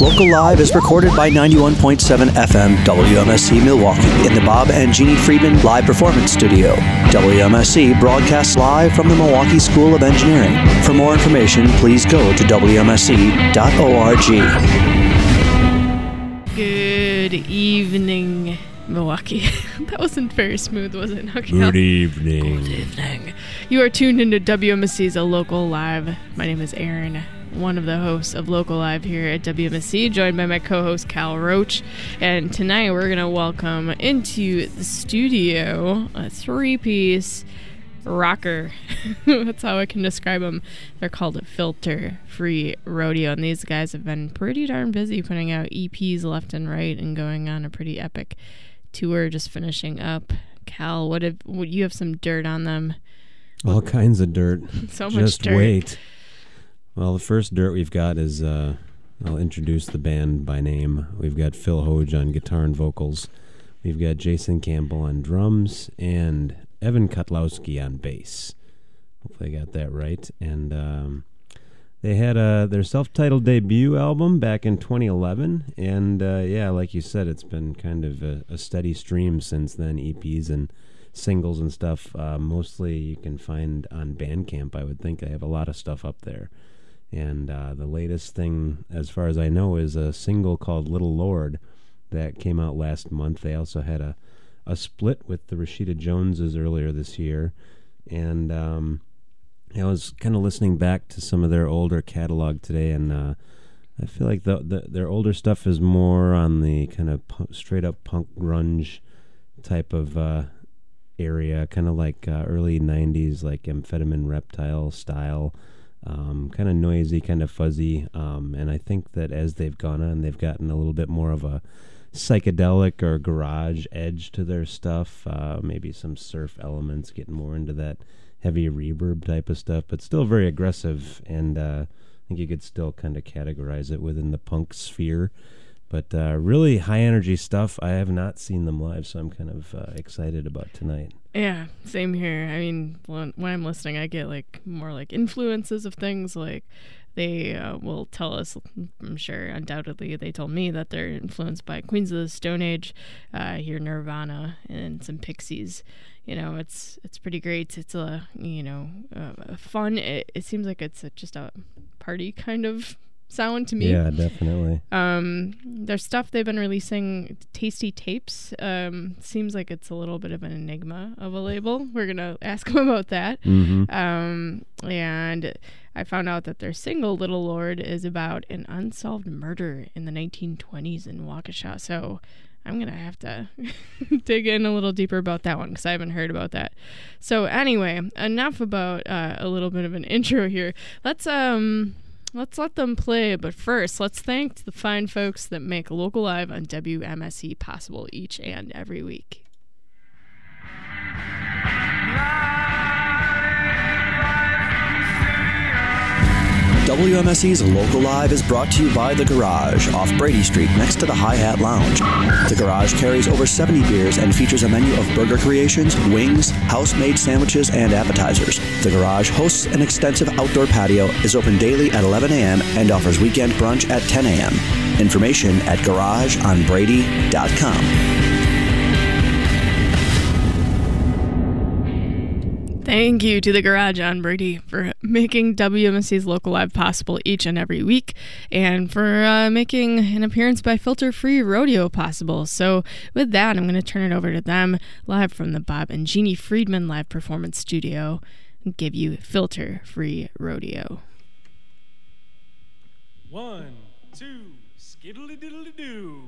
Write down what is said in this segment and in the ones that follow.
Local Live is recorded by 91.7 FM WMSE Milwaukee in the Bob and Jeannie Friedman Live Performance Studio. WMSE broadcasts live from the Milwaukee School of Engineering. For more information, please go to WMSE.org. Good evening, Milwaukee. that wasn't very smooth, was it? Okay. Good evening. Good evening. You are tuned into WMSE's A Local Live. My name is Aaron, one of the hosts of Local Live here at WMSE, joined by my co host Cal Roach. And tonight we're going to welcome into the studio a three piece rocker. That's how I can describe them. They're called a filter free rodeo, and these guys have been pretty darn busy putting out EPs left and right and going on a pretty epic tour, just finishing up. Cal, what if what, you have some dirt on them? All kinds of dirt. So much Just dirt. wait. Well, the first dirt we've got is uh, I'll introduce the band by name. We've got Phil Hoge on guitar and vocals. We've got Jason Campbell on drums and Evan Kotlowski on bass. Hopefully, I got that right. And um, they had uh, their self-titled debut album back in 2011, and uh, yeah, like you said, it's been kind of a, a steady stream since then. EPs and singles and stuff. Uh, mostly you can find on Bandcamp. I would think I have a lot of stuff up there. And uh, the latest thing, as far as I know, is a single called "Little Lord" that came out last month. They also had a a split with the Rashida Joneses earlier this year, and um, I was kind of listening back to some of their older catalog today, and uh, I feel like the, the their older stuff is more on the kind of pu- straight up punk grunge type of uh, area, kind of like uh, early '90s, like amphetamine reptile style. Um, kind of noisy, kind of fuzzy, um, and I think that as they've gone on, they've gotten a little bit more of a psychedelic or garage edge to their stuff. Uh, maybe some surf elements, getting more into that heavy reverb type of stuff, but still very aggressive. And uh, I think you could still kind of categorize it within the punk sphere. But uh, really high energy stuff. I have not seen them live, so I'm kind of uh, excited about tonight. Yeah, same here. I mean, when, I'm listening, I get like more like influences of things. Like they uh, will tell us, I'm sure, undoubtedly, they told me that they're influenced by Queens of the Stone Age, uh, here Nirvana and some Pixies. You know, it's it's pretty great. It's a you know uh, fun. It, it seems like it's a, just a party kind of sound to me. Yeah, definitely. Um, their stuff they've been releasing, Tasty Tapes. Um, seems like it's a little bit of an enigma of a label. We're gonna ask them about that. hmm Um, and I found out that their single "Little Lord" is about an unsolved murder in the 1920s in Waukesha. So I'm gonna have to dig in a little deeper about that one because I haven't heard about that. So anyway, enough about uh, a little bit of an intro here. Let's um. Let's let them play, but first, let's thank the fine folks that make Local Live on WMSE possible each and every week. WMSE's Local Live is brought to you by The Garage off Brady Street next to the Hi Hat Lounge. The Garage carries over 70 beers and features a menu of burger creations, wings, house made sandwiches, and appetizers. The Garage hosts an extensive outdoor patio, is open daily at 11 a.m., and offers weekend brunch at 10 a.m. Information at garageonbrady.com. Thank you to the Garage on Brady for making WMSE's Local Live possible each and every week, and for uh, making an appearance by Filter Free Rodeo possible. So, with that, I'm going to turn it over to them live from the Bob and Jeannie Friedman Live Performance Studio and give you Filter Free Rodeo. One, two, skiddly diddly doo.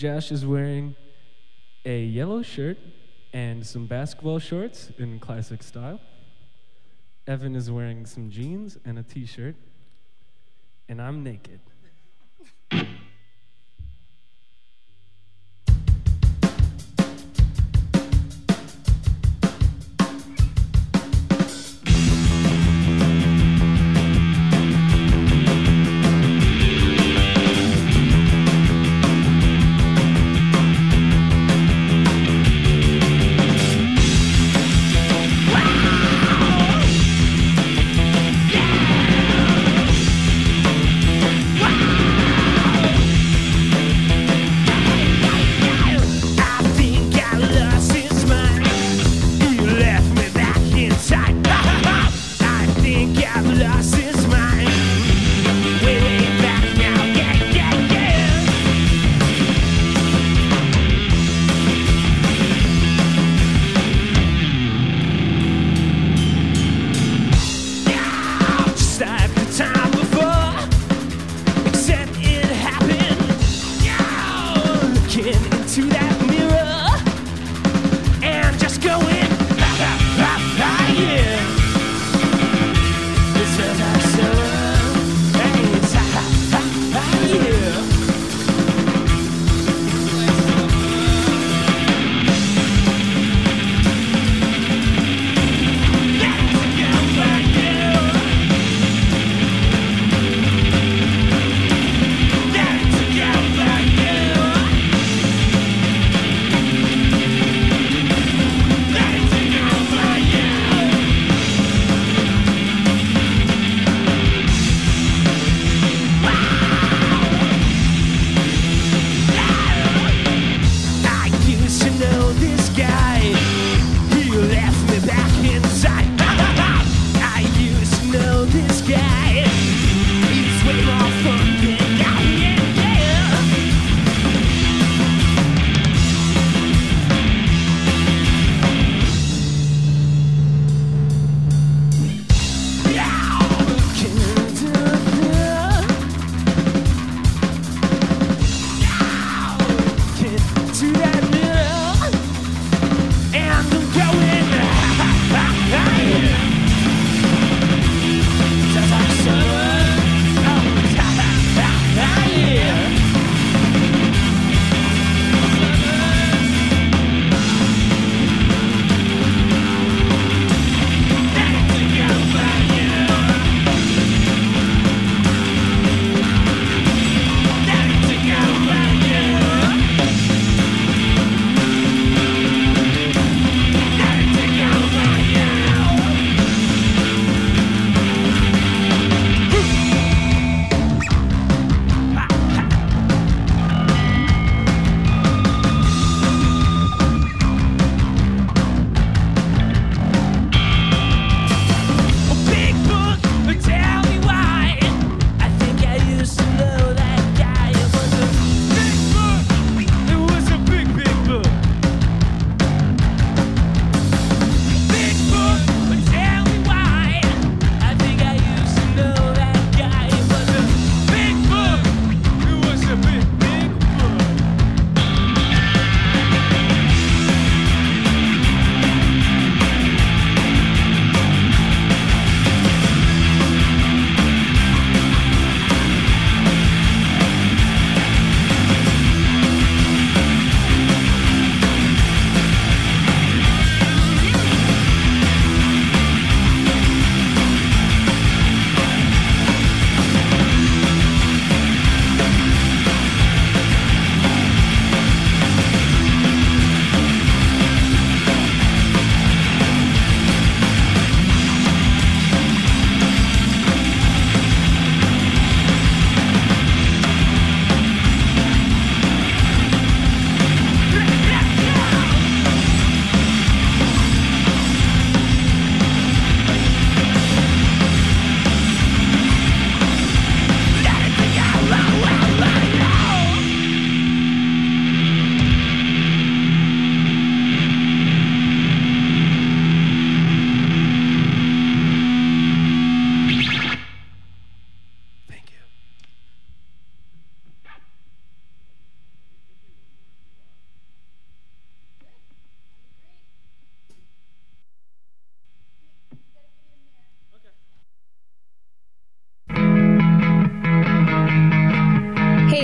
Josh is wearing a yellow shirt and some basketball shorts in classic style. Evan is wearing some jeans and a t shirt. And I'm naked.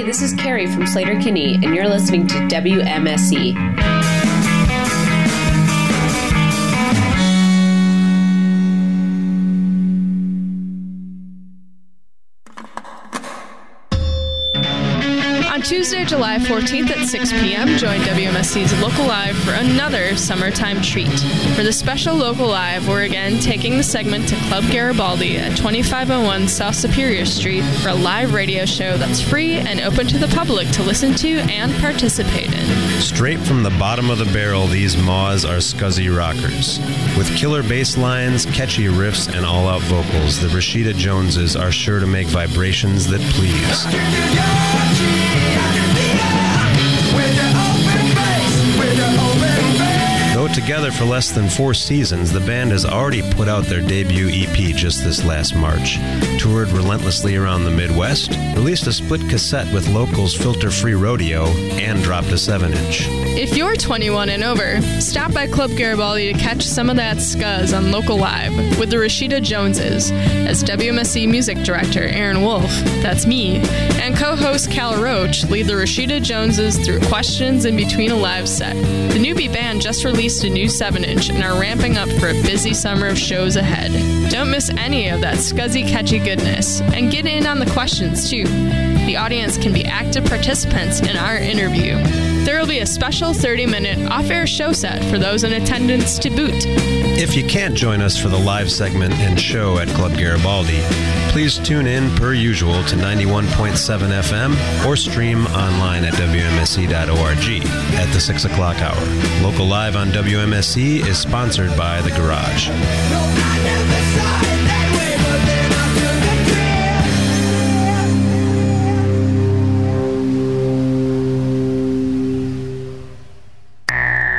This is Carrie from Sleater-Kinney, and you're listening to WMSE. Tuesday, July 14th at 6 p.m., join WMSE's Local Live for another summertime treat. For the special Local Live, we're again taking the segment to Club Garibaldi at 2501 South Superior Street for a live radio show that's free and open to the public to listen to and participate in. Straight from the bottom of the barrel, these maws are scuzzy rockers. With killer bass lines, catchy riffs, and all out vocals, the Rashida Joneses are sure to make vibrations that please. Together for less than four seasons, the band has already put out their debut EP just this last March, toured relentlessly around the Midwest, released a split cassette with locals Filter Free Rodeo, and dropped a 7 inch. If you're 21 and over, stop by Club Garibaldi to catch some of that scuzz on Local Live with the Rashida Joneses as WMSE music director Aaron Wolf, that's me, and co-host Cal Roach lead the Rashida Joneses through questions in between a live set. The newbie band just released a new 7-inch and are ramping up for a busy summer of shows ahead. Don't miss any of that scuzzy catchy goodness and get in on the questions too. The audience can be active participants in our interview. There will be a special 30 minute off air show set for those in attendance to boot. If you can't join us for the live segment and show at Club Garibaldi, please tune in per usual to 91.7 FM or stream online at WMSE.org at the 6 o'clock hour. Local Live on WMSE is sponsored by The Garage.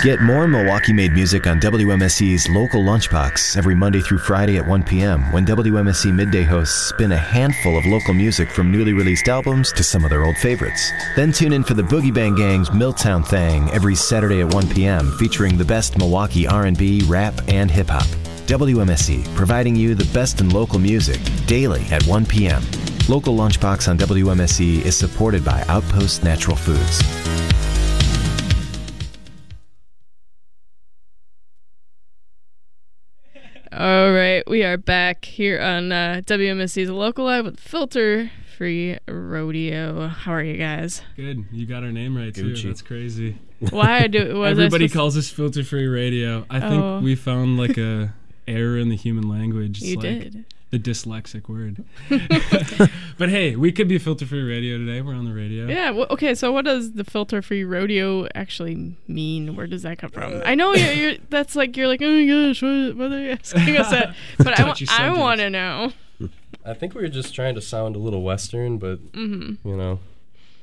Get more Milwaukee made music on WMSE's local lunchbox every Monday through Friday at 1 p.m. when WMSE midday hosts spin a handful of local music from newly released albums to some of their old favorites. Then tune in for the Boogie Bang Gang's Milltown Thing every Saturday at 1 p.m. featuring the best Milwaukee R&B, rap, and hip hop. WMSE providing you the best in local music daily at 1 p.m. Local Lunchbox on WMSE is supported by Outpost Natural Foods. All right, we are back here on uh, WMSE's Local Live with Filter Free Rodeo. How are you guys? Good. You got our name right too. That's crazy. Why do was Everybody supposed- calls us filter free radio. I think Oh. we found like a error in the human language. It's You like did. The dyslexic word. but hey, we could be filter free radio today. We're on the radio. Yeah. Well, okay. So, what does the filter-free rodeo actually mean? Where does that come from? I know you're, you're. That's like you're like, oh my gosh, what, what are you asking us that? But I, wa- I want to know. I think we were just trying to sound a little Western, but Mm-hmm. you know,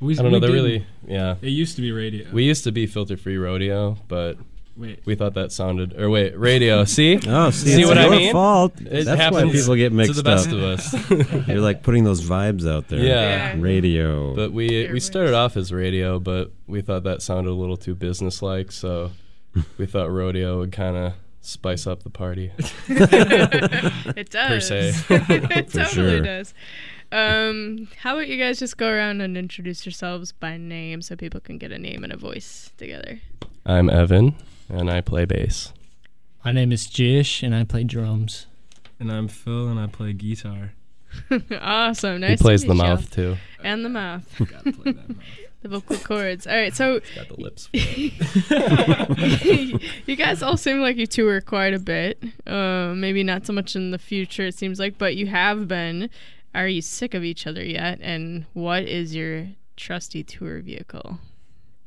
We, I don't know. They're really, yeah. It used to be radio. We used to be filter free rodeo, but Wait. we thought that sounded. Or wait, radio. See, Oh, see, See it's what I your mean? fault. it That's happens why people get mixed to the best up. of us. You're like putting those vibes out there. Yeah. Yeah. Radio. but we we we started off as radio, but we thought that sounded a little too businesslike, so we thought rodeo would kind of spice up the party. It does. Per se. it For totally sure. does. Um, how about you guys just go around and introduce yourselves by name so people can get a name and a voice together? I'm Evan, and I play bass. My name is Jish, and I play drums. And I'm Phil, and I play guitar. awesome. Nice. he plays to the meet mouth too. and the mouth, Gotta play that mouth. the vocal cords. All right, so Got the lips. you guys all seem like you tour quite a bit. Uh, maybe not so much in the future, it seems like, but you have been. Are you sick of each other yet? And what is your trusty tour vehicle?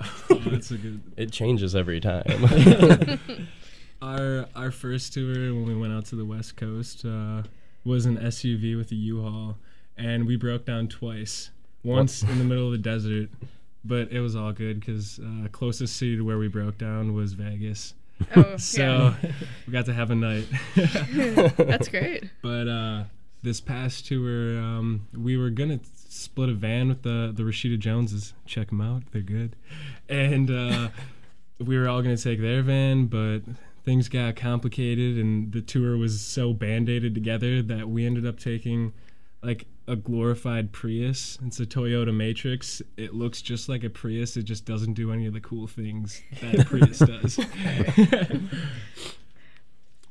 Oh, that's a good. It changes every time. Our our first tour when we went out to the West Coast uh, was an SUV with a U-Haul, and we broke down twice. Once in the middle of the desert, but it was all good because uh, closest city to where we broke down was Vegas. Oh, So we got to have a night. That's great. But uh, this past tour, um, we were gonna split a van with the the Rashida Joneses. Check them out; they're good. And uh, we were all gonna take their van, but things got complicated, and the tour was so band-aided together that we ended up taking like a glorified Prius. It's a Toyota Matrix. It looks just like a Prius. It just doesn't do any of the cool things that a Prius does.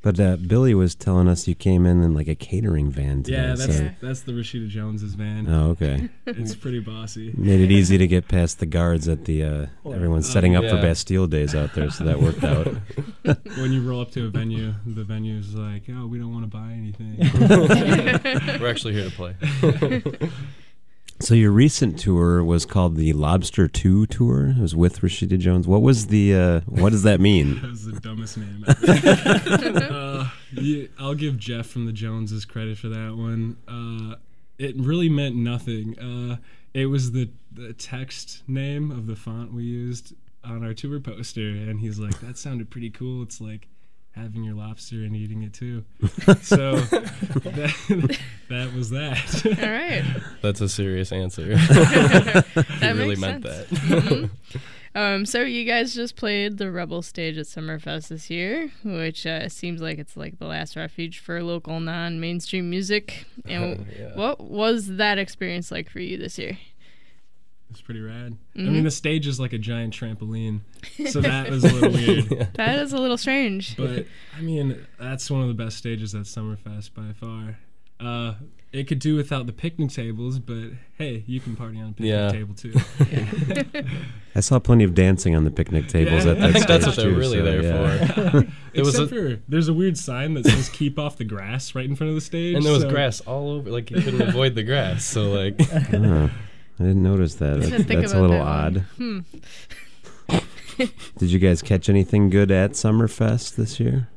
But uh, Billy was telling us you came in in like a catering van today. yeah, that's so- that's the Rashida Jones's van. Oh, okay. It's pretty bossy. Made it easy to get past the guards at the. Uh, everyone's setting up for. Bastille days out there, so that worked out. when you roll up to a venue, the venue's like, "Oh, we don't want to buy anything." We're actually here to play. So your recent tour was called the Lobster Two Tour. It was with Rashida Jones. What was the? Uh, what does that mean? That was the dumbest name ever. uh, yeah, I'll give Jeff from the Joneses credit for that one. Uh, it really meant nothing. Uh, it was the, the text name of the font we used on our tour poster, and he's like, "That sounded pretty cool." It's like having your lobster and eating it too. so that, that was that. All right. That's a serious answer. that he really makes meant sense. that. Mhm. Um, so you guys just played the Rebel stage at Summerfest this year, which uh, seems like it's like the last refuge for local non-mainstream music. And Yeah. what was that experience like for you this year? It's pretty rad. I Mhm. mean, the stage is like a giant trampoline, so that was a little weird. That is a little strange. But I mean, that's one of the best stages at Summerfest by far. Uh, it could do without the picnic tables, but hey, you can party on a picnic Yeah. table too. I saw plenty of dancing on the picnic tables Yeah. at that I think stage that's what they're really so, there yeah. for. It was a- for there's a weird sign that says "Keep off the grass" right in front of the stage, and there was so- grass all over. Like you couldn't avoid the grass. So like, Oh, I didn't notice that. Didn't That's, that's a little that odd. Hmm. Did you guys catch anything good at Summerfest this year?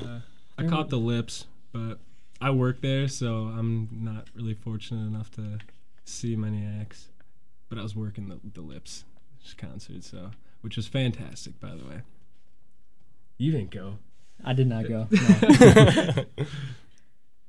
Uh, I caught the lips, but I work there, so I'm not really fortunate enough to see many acts. But I was working the, the lips concert, so which was fantastic, by the way. You didn't go. I did not go.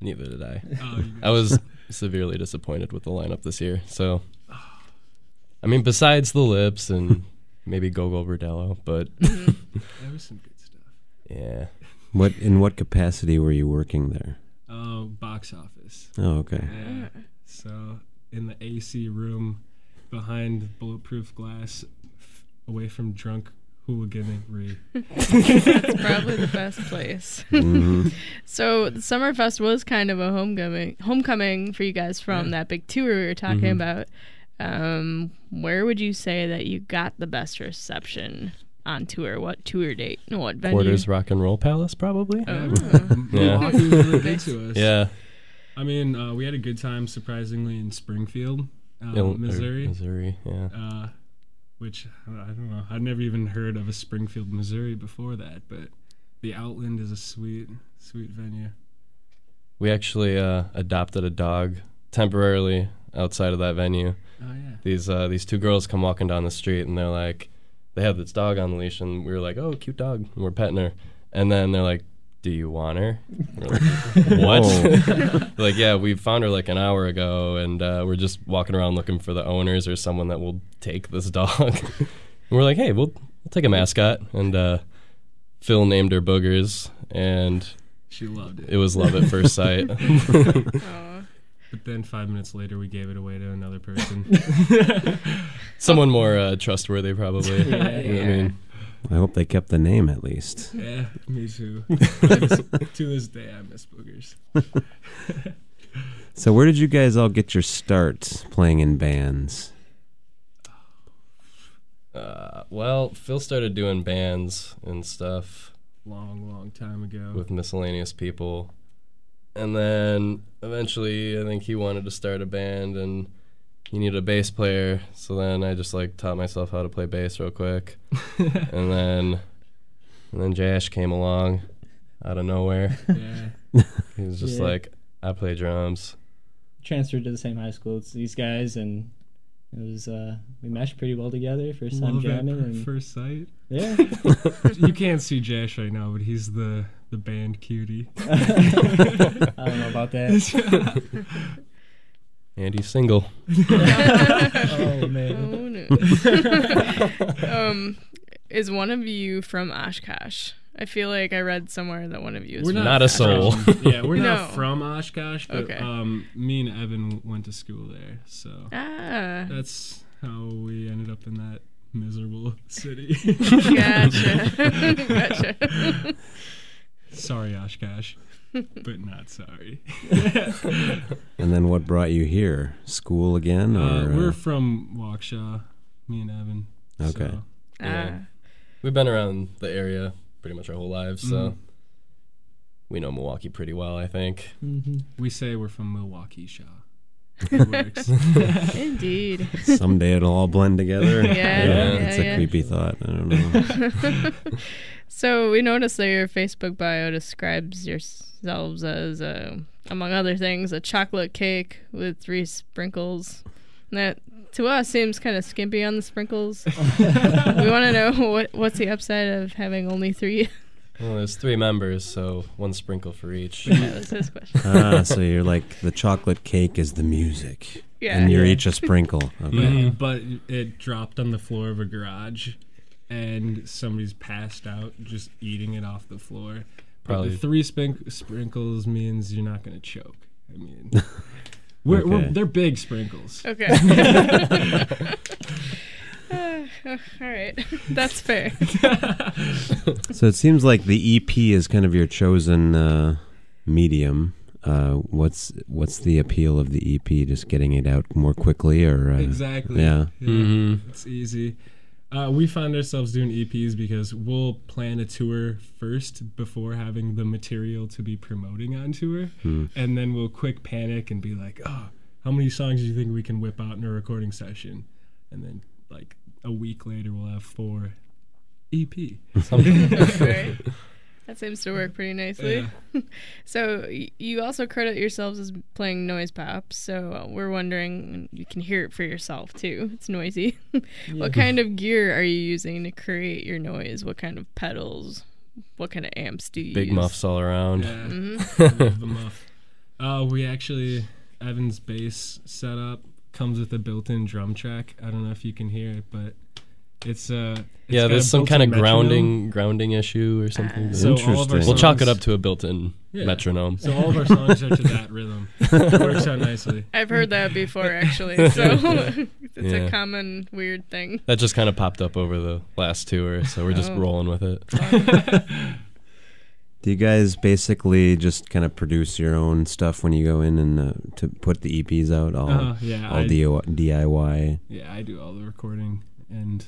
neither did I. Oh, I was severely disappointed with the lineup this year. So, I mean, besides the lips and maybe Gogol Bordello, but There was some good stuff. yeah, What in what capacity were you working there? Oh, box office. Oh, okay. Yeah. So in the AC room behind bulletproof glass, f- away from drunk hooliganery. It's probably the best place. Mhm. so the Summerfest was kind of a homecoming homecoming for you guys from Yeah. that big tour we were talking Mhm. about. Um, where would you say that you got the best reception on tour? What tour date? No, what venue? Quarters Rock and Roll Palace, probably. Oh. Yeah. Milwaukee was really good to us. Yeah. I mean, uh, we had a good time, surprisingly, in Springfield, uh, Il- or Missouri. Missouri, yeah. Uh, which I don't know. I'd never even heard of a Springfield, Missouri before that, but the Outland is a sweet, sweet venue. We actually uh, adopted a dog temporarily outside of that venue. Oh, yeah. These uh, these two girls come walking down the street and they're like, they have this dog on the leash and we were like, oh, cute dog, and we're petting her, and then they're like, do you want her? Like, what? Like, yeah, we found her like an hour ago, and uh, we're just walking around looking for the owners or someone that will take this dog. and we're like, hey, we'll, we'll take a mascot, and uh, Phil named her Boogers, and She loved it. It was love at first sight. But then five minutes later, we gave it away to another person. Someone more uh, trustworthy, probably. Yeah, I yeah. mean, I hope they kept the name at least. yeah, me too. to, this, to this day, I miss boogers. So where did you guys all get your start playing in bands? uh, well, Phil started doing bands and stuff Long, long time ago. with miscellaneous people. And then eventually, I think he wanted to start a band and he needed a bass player. So then I just like taught myself how to play bass real quick. and then and then Jash came along out of nowhere. Yeah. he was just Yeah. like, I play drums. Transferred to the same high school as these guys, and it was uh, we meshed pretty well together. First time Love at jamming, fir- and first sight. Yeah. you can't see Jash right now, but he's the the band cutie. I don't know about that. And he's single. oh man. Oh, no. um, is one of you from Oshkosh? I feel like I read somewhere that one of you is We're from not, Not a soul. from- yeah, we're No. not from Oshkosh, but Okay. um, me and Evan went to school there, so Ah, that's how we ended up in that miserable city. gotcha. gotcha. sorry, Oshkosh, but not sorry. And then what brought you here? School again, or Uh, we're uh, from Waukesha, me and Evan. Okay. so- Yeah. Ah, We've been around the area pretty much our whole lives, so Mhm. we know Milwaukee pretty well, I think. Mm-hmm. we say we're from Milwaukee, Shaw. It works. indeed. someday it'll all blend together? Yeah, yeah, it's a yeah. creepy thought. I don't know. so we noticed that your Facebook bio describes yourselves as, uh, among other things, a chocolate cake with three sprinkles. That to us seems kind of skimpy on the sprinkles. we want to know what what's the upside of having only three. Well, there's three members, so one sprinkle for each. that was his question. ah, so you're like the chocolate cake is the music, Yeah. and you're Yeah. each a sprinkle. Okay. Mhm, But it dropped on the floor of a garage, and somebody's passed out just eating it off the floor. But Probably- the three spink- sprinkles means you're not going to choke. I mean, we're, we're, they're big sprinkles. Okay. Uh, all right, that's fair. So it seems like the EP is kind of your chosen uh, medium. Uh, what's what's the appeal of the EP? Just getting it out more quickly, or uh, Exactly. Yeah. Mhm. It's easy. Uh, we find ourselves doing EPs because we'll plan a tour first before having the material to be promoting on tour, Hmm. and then we'll quick panic and be like, "Oh, how many songs do you think we can whip out in a recording session?" And then, like a week later, we'll have four EP. Right. That seems to work pretty nicely. Yeah. so y- you also credit yourselves as playing noise pop. So uh, we're wondering, you can hear it for yourself too. It's noisy. what kind of gear are you using to create your noise? What kind of pedals? What kind of amps do you use? Big use? muffs all around. Yeah, Mhm. I love the muff. Uh, we actually Evan's bass setup comes with a built-in drum track. I don't know if you can hear it, but it's uh it's Yeah, there's some kind of metronome. grounding grounding issue or something. So all of Interesting. we'll chalk it up to a built-in Yeah. metronome. So all of our songs are to that rhythm. It works out nicely. I've heard that before, actually. So it's Yeah. a common weird thing. That just kind of popped up over the last tour, so we're just Oh. rolling with it. Do you guys basically just kind of produce your own stuff when you go in and uh, to put the EPs out? All Uh, yeah, all I- DIY. DIY. Yeah, I do all the recording and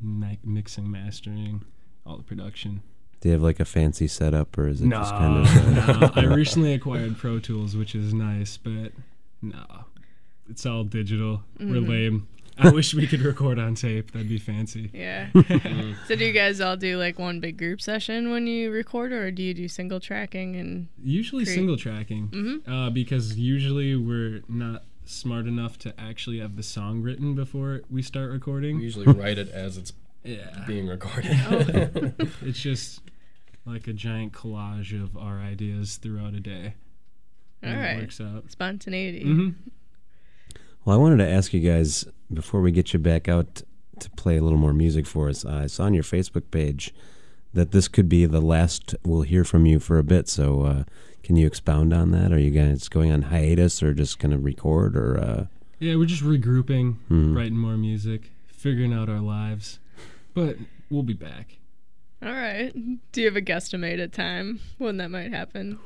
mi- mixing, mastering, all the production. Do you have like a fancy setup, or is it No, just kind of? uh, no. I recently acquired Pro Tools, which is nice, but no, it's all digital. We're Mhm. lame. I wish we could record on tape. That'd be fancy. Yeah. so do you guys all do like one big group session when you record, or do you do single tracking and? Usually create- single tracking, Mhm. uh, because usually we're not smart enough to actually have the song written before we start recording. We usually write it as it's yeah. being recorded. Oh. it's just like a giant collage of our ideas throughout a day. All and right. It works out. Spontaneity. hmm Well, I wanted to ask you guys before we get you back out to play a little more music for us. I saw on your Facebook page that this could be the last we'll hear from you for a bit. So, uh, can you expound on that? Are you guys going on hiatus or just going to record or? Uh, Yeah, we're just regrouping, Hmm. writing more music, figuring out our lives, but we'll be back. All right. Do you have a guesstimated time when that might happen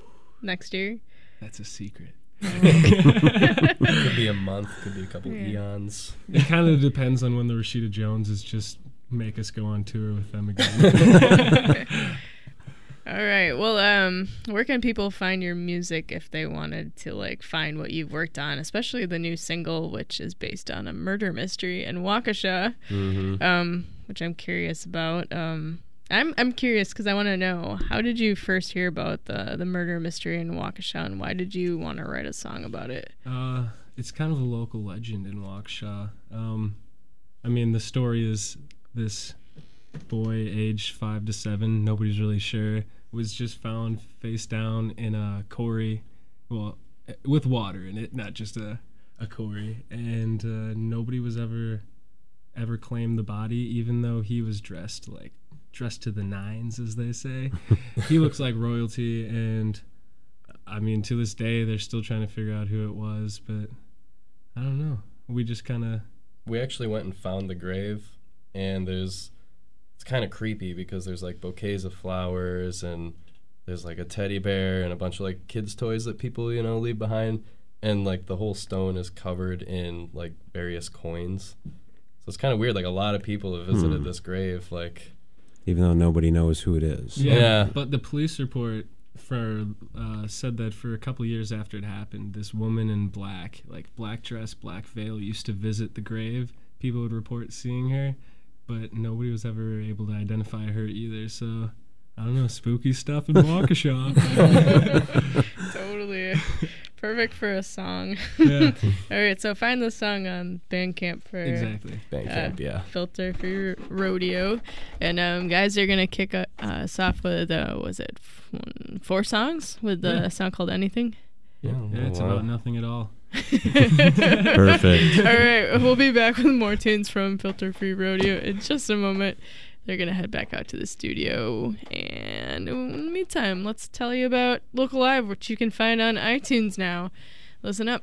next year? That's a secret. Could be a month, could be a couple Yeah. eons. It kind of depends on when the Rashida Jones is just make us go on tour with them again. All right. Well, um, where can people find your music if they wanted to like find what you've worked on, especially the new single, which is based on a murder mystery in Waukesha, Mm-hmm. um, which I'm curious about. Um, I'm I'm curious because I want to know how did you first hear about the the murder mystery in Waukesha, and why did you want to write a song about it? uh, it's kind of a local legend in Waukesha. Um, I mean, the story is this boy, aged five to seven, nobody's really sure, was just found face down in a quarry, well, with water in it, not just a, a quarry, and uh, nobody was ever ever claimed the body, even though he was dressed like dressed to the nines, as they say. he looks like royalty, and I mean, to this day, they're still trying to figure out who it was, but I don't know. We just kind of We actually went and found the grave, and there's it's kind of creepy because there's like bouquets of flowers and there's like a teddy bear and a bunch of like kids' toys that people you know leave behind, and like the whole stone is covered in like various coins. So it's kind of weird. Like a lot of people have visited Hmm. this grave. Like Even though nobody knows who it is. Yeah, Yeah. But the police report for uh, said that for a couple years after it happened, this woman in black, like black dress, black veil, used to visit the grave. People would report seeing her, but nobody was ever able to identify her either. So I don't know, spooky stuff in Waukesha. totally perfect for a song. Yeah. All right, so find the song on Bandcamp for Exactly. Bandcamp, yeah. Filter for your rodeo, and um, guys are gonna kick uh, us off with uh, was it f- four songs with the Yeah. song called Anything. yeah, yeah, it's about nothing at all. Perfect. All right, we'll be back with more tunes from Filter Free Rodeo in just a moment. They're gonna head back out to the studio, and in the meantime, let's tell you about Local Live, which you can find on iTunes now. Listen up.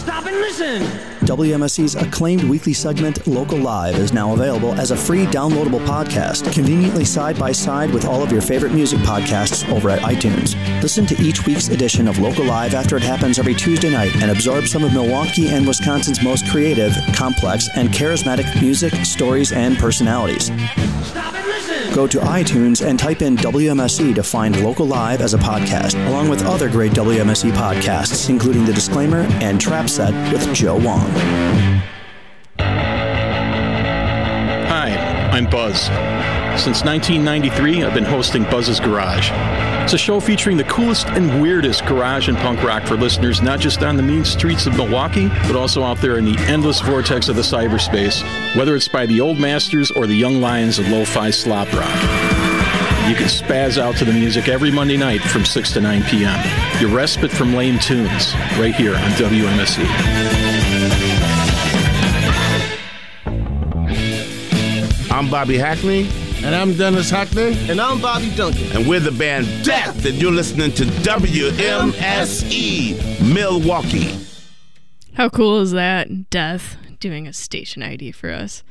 Stop and listen. WMSE's acclaimed weekly segment, Local Live, is now available as a free downloadable podcast, conveniently side by side with all of your favorite music podcasts over at iTunes. Listen to each week's edition of Local Live after it happens every Tuesday night and absorb some of Milwaukee and Wisconsin's most creative, complex, and charismatic music, stories, and personalities. Stop and listen. Go to iTunes and type in WMSE to find Local Live as a podcast, along with other great WMSE podcasts, including The Disclaimer and Trap Set with Joe Wong. Hi, I'm Buzz. Since 1993, I've been hosting Buzz's Garage. It's a show featuring the coolest and weirdest garage and punk rock for listeners not just on the mean streets of Milwaukee, but also out there in the endless vortex of the cyberspace, whether it's by the old masters or the young lions of lo-fi slop rock. You can spaz out to the music every Monday night from 6 to 9 p.m. Your respite from lame tunes, right here on WMSE. I'm Bobby Hackney. And I'm Dannis Hackney. And I'm Bobby Duncan. And we're the band Death, and you're listening to WMSE Milwaukee. How cool is that? Death doing a station ID for us.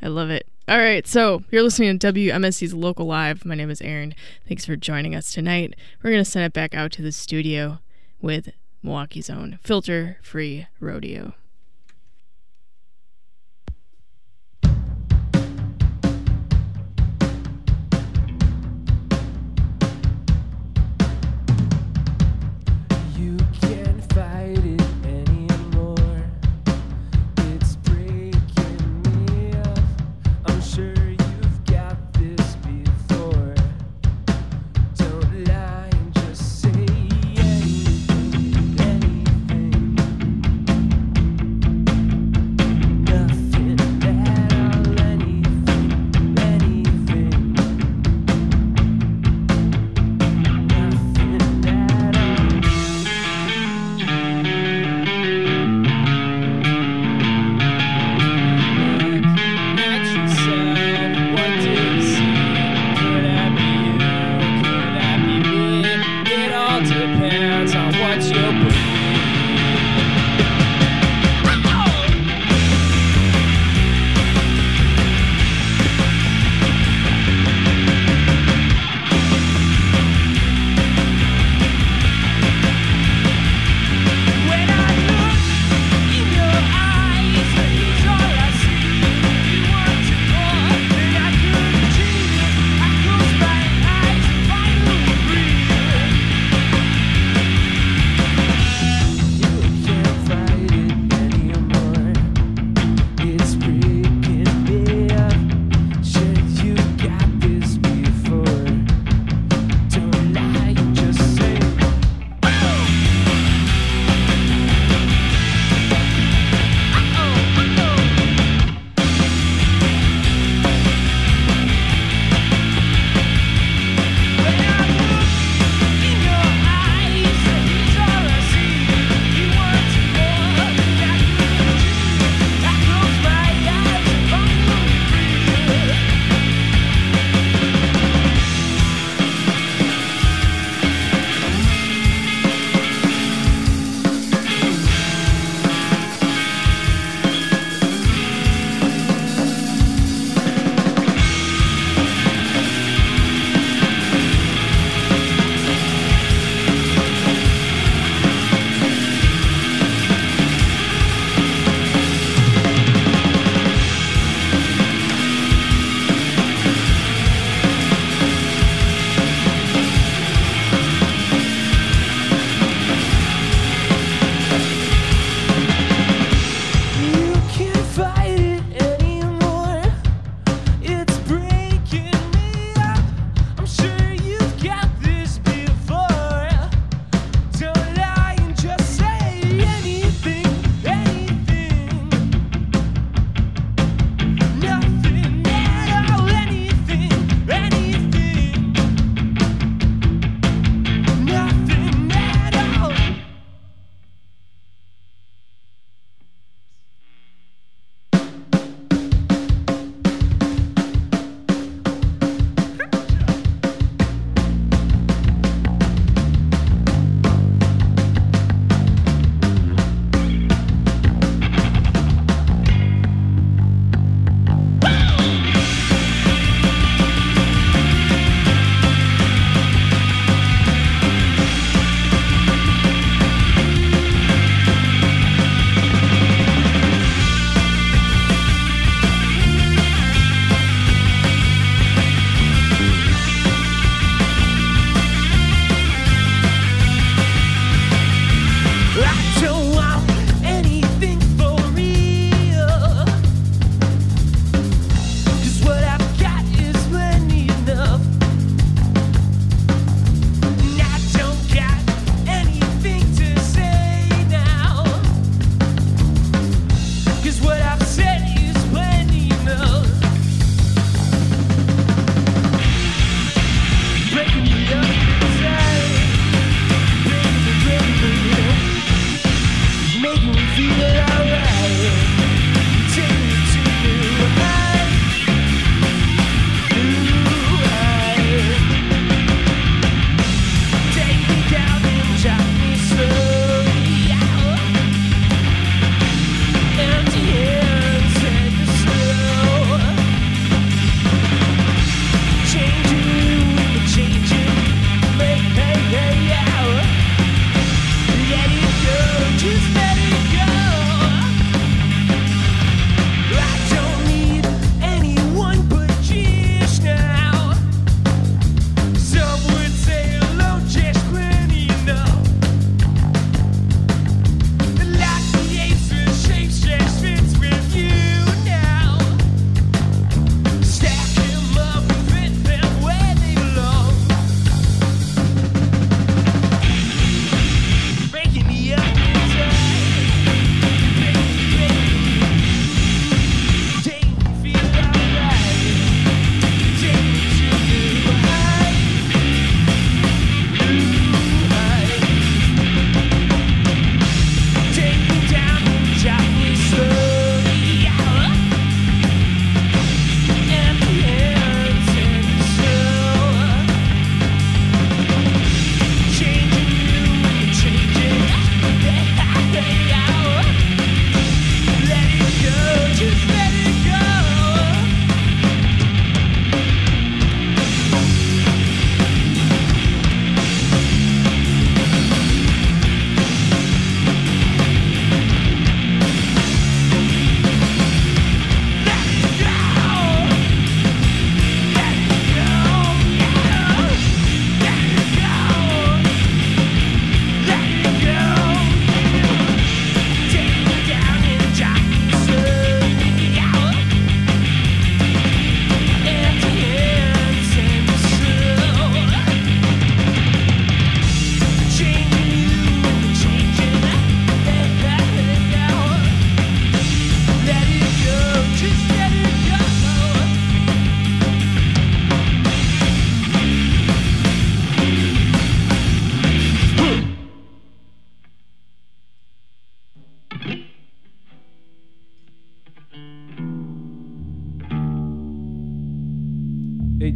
I love it. All right, so you're listening to WMSE's Local Live. My name is Aaron. Thanks for joining us tonight. We're going to send it back out to the studio with Milwaukee's own filter free rodeo.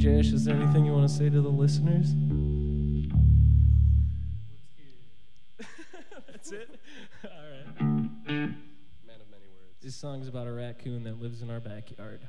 Josh, is there anything you want to say to the listeners? That's it? All right. Man of many words. This song's about a raccoon that lives in our backyard.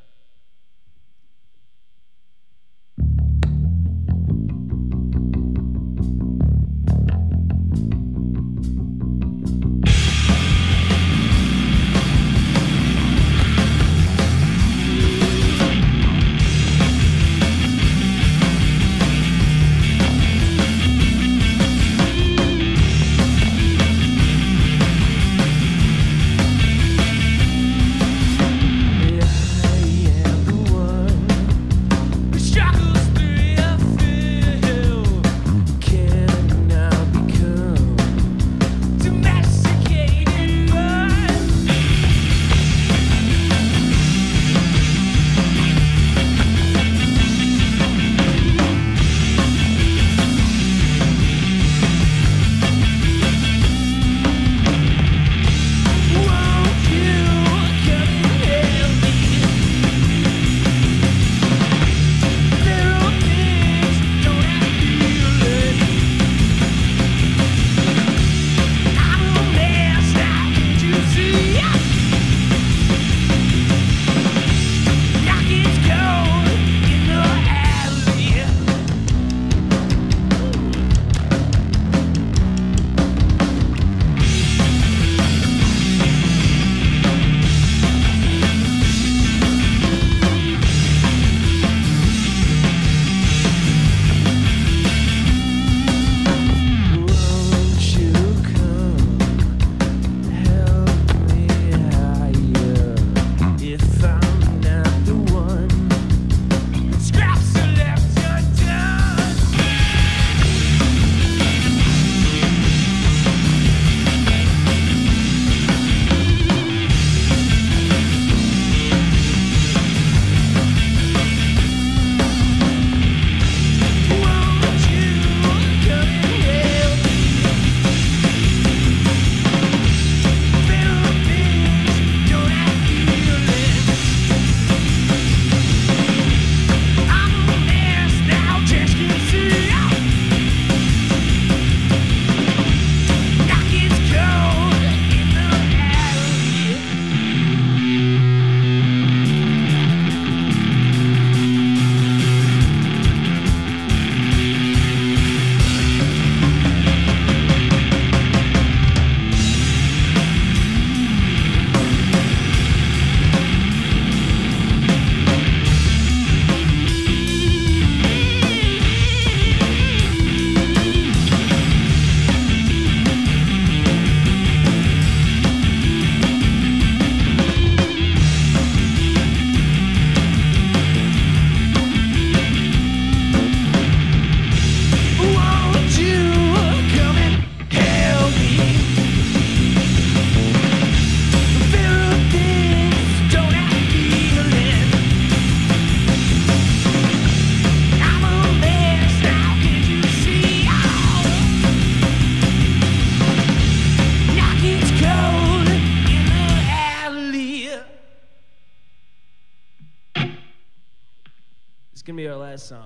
bless them.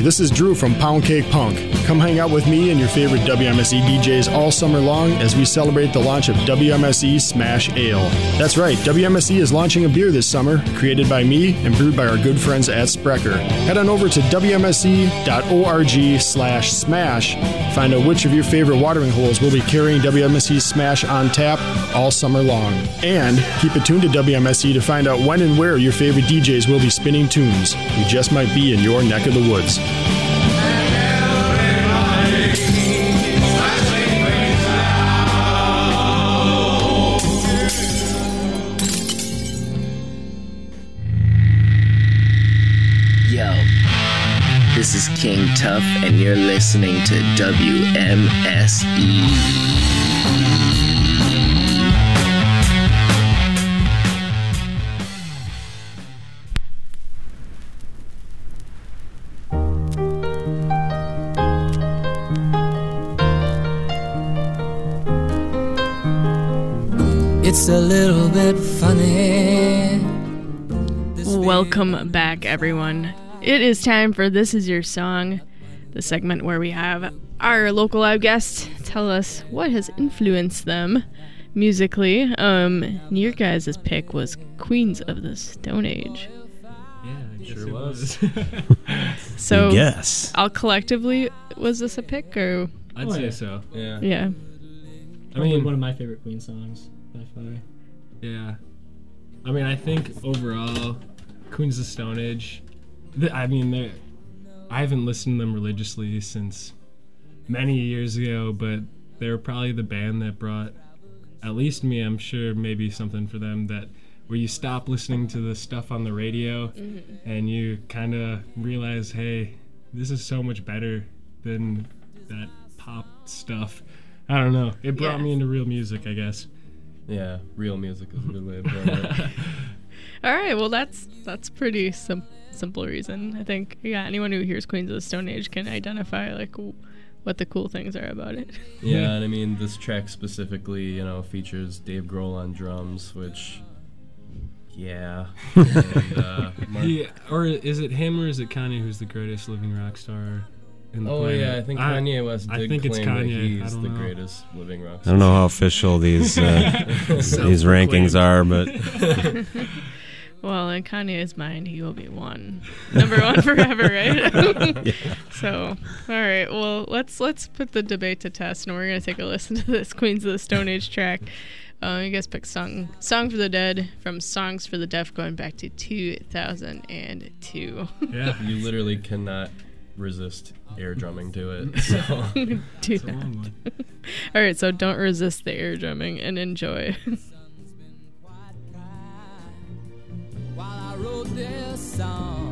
This is Drew from Pound Cake Punk. Come hang out with me and your favorite WMSE DJs all summer long as we celebrate the launch of WMSE Smash Ale. That's right, WMSE is launching a beer this summer, created by me and brewed by our good friends at Sprecher. Head on over to WMSE.org slash smash. Find out which of your favorite watering holes will be carrying WMSE Smash on tap all summer long. And keep it tuned to WMSE to find out when and where your favorite DJs will be spinning tunes. We just might be in your neck of the woods. Yo, this is King Tuff, and you're listening to WMSE. It's a little bit funny. Welcome back, everyone. It is time for This Is Your Song, the segment where we have our local live guests tell us what has influenced them musically. Um, your guys' pick was Queens of the Stone Age. Yeah, it sure was. So, Yes. I'll collectively, was this a pick or? I'd say so. Yeah. Yeah. I mean, one of my favorite Queen songs Yeah. I mean, I think overall, Queens of the Stone Age. th- I mean, they I haven't listened to them religiously since many years ago, but they were probably the band that brought at least me, I'm sure maybe something for them that where you stop listening to the stuff on the radio Mhm. and you kind of realize, hey, this is so much better than that pop stuff. I don't know. It brought Yeah. me into real music, I guess. Yeah, real music is a good way of putting it. All right, well that's that's pretty sim- simple reason. I think yeah, anyone who hears Queens of the Stone Age can identify like w- what the cool things are about it. Yeah, and I mean this track specifically, you know, features Dave Grohl on drums, which, yeah, and, uh, Mark- Yeah, or is it him or is it Kanye who's the greatest living rock star? In the Oh planet? yeah, I think Kanye West I did think it's claim that Kanye. I he's don't the know. greatest living rock. I don't know how official these uh, these rankings are, but well, in Kanye's mind, he will be one, number one forever, right? Yeah. So, all right. Well, let's let's put the debate to test, and we're gonna take a listen to this Queens of the Stone Age track. Um, you guys pick song "Song for the Dead" from "Songs for the Deaf" going back to 2002. Yeah. you literally cannot resist air drumming to it. So. Do that. All right, so don't resist the air drumming and enjoy. While I wrote this song,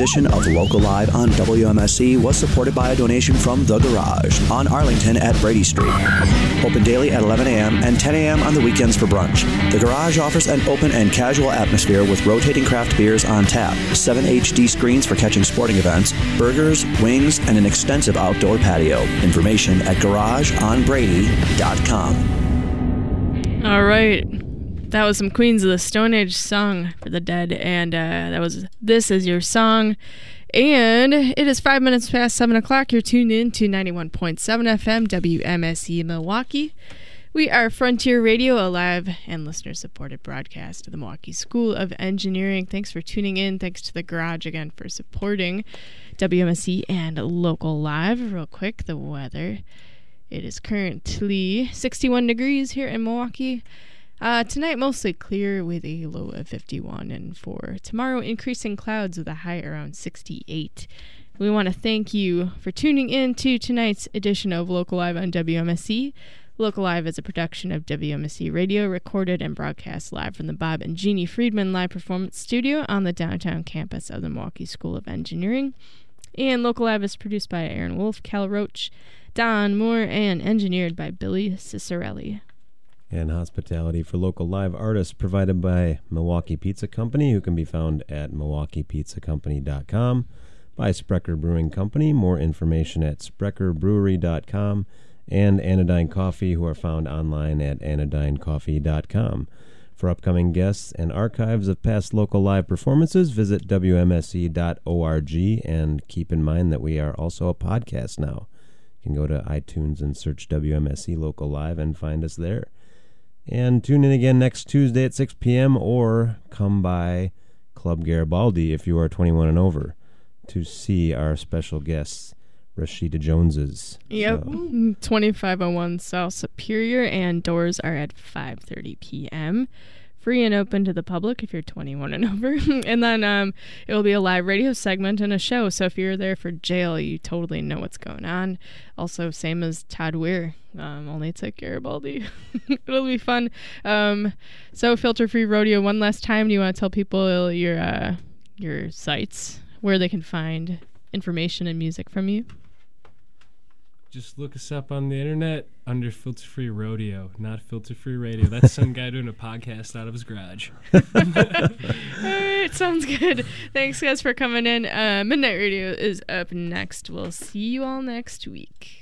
edition of Local Live on WMSE was supported by a donation from The Garage on Arlington at Brady Street. Open daily at 11 a.m. and 10 a.m. on the weekends for brunch. The Garage offers an open and casual atmosphere with rotating craft beers on tap, seven HD screens for catching sporting events, burgers, wings, and an extensive outdoor patio. Information at garageonbrady.com. All right. That was some Queens of the Stone Age song for the dead, and uh, that was This Is Your Song. And it is five minutes past seven o'clock. You're tuned in to 91.7 FM WMSE Milwaukee. We are Frontier Radio, a live and listener supported broadcast of the Milwaukee School of Engineering. Thanks for tuning in. Thanks to the Garage again for supporting WMSE and Local Live. Real quick, the weather. It is currently 61 degrees here in Milwaukee. Uh, tonight, mostly clear with a low of 51, and for tomorrow, increasing clouds with a high around 68. We want to thank you for tuning in to tonight's edition of Local Live on WMSE. Local Live is a production of WMSE Radio, recorded and broadcast live from the Bob and Jeannie Friedman Live Performance Studio on the downtown campus of the Milwaukee School of Engineering. And Local Live is produced by Aaron Wolf, Cal Roach, Don Moore, and engineered by Billy Cicerelli and hospitality for local live artists provided by Milwaukee Pizza Company, who can be found at milwaukeepizzacompany.com, by Sprecher Brewing Company, more information at sprecherbrewery.com, and Anodyne Coffee, who are found online at anodynecoffee.com. For upcoming guests and archives of past local live performances, visit WMSE.org and keep in mind that we are also a podcast now. You can go to iTunes and search WMSE Local Live and find us there. And tune in again next Tuesday at 6 p.m. or come by Club Garibaldi if you are 21 and over to see our special guests, Rashida Joneses. Yep, So, mm, 2501 South Superior, and doors are at 5:30 p.m. Free and open to the public if you're 21 and over. and then um, it will be a live radio segment and a show. So if you're there for jail, you totally know what's going on. Also, same as Todd Weir, um, only it's at Garibaldi. It'll be fun. Um, so filter free rodeo. One last time, do you want to tell people your uh, your sites where they can find information and music from you? Just look us up on the internet under Filter Free Rodeo, not Filter Free Radio. That's some guy doing a podcast out of his garage. All right, sounds good. Thanks, guys, for coming in. Uh, Midnight Radio is up next. We'll see you all next week.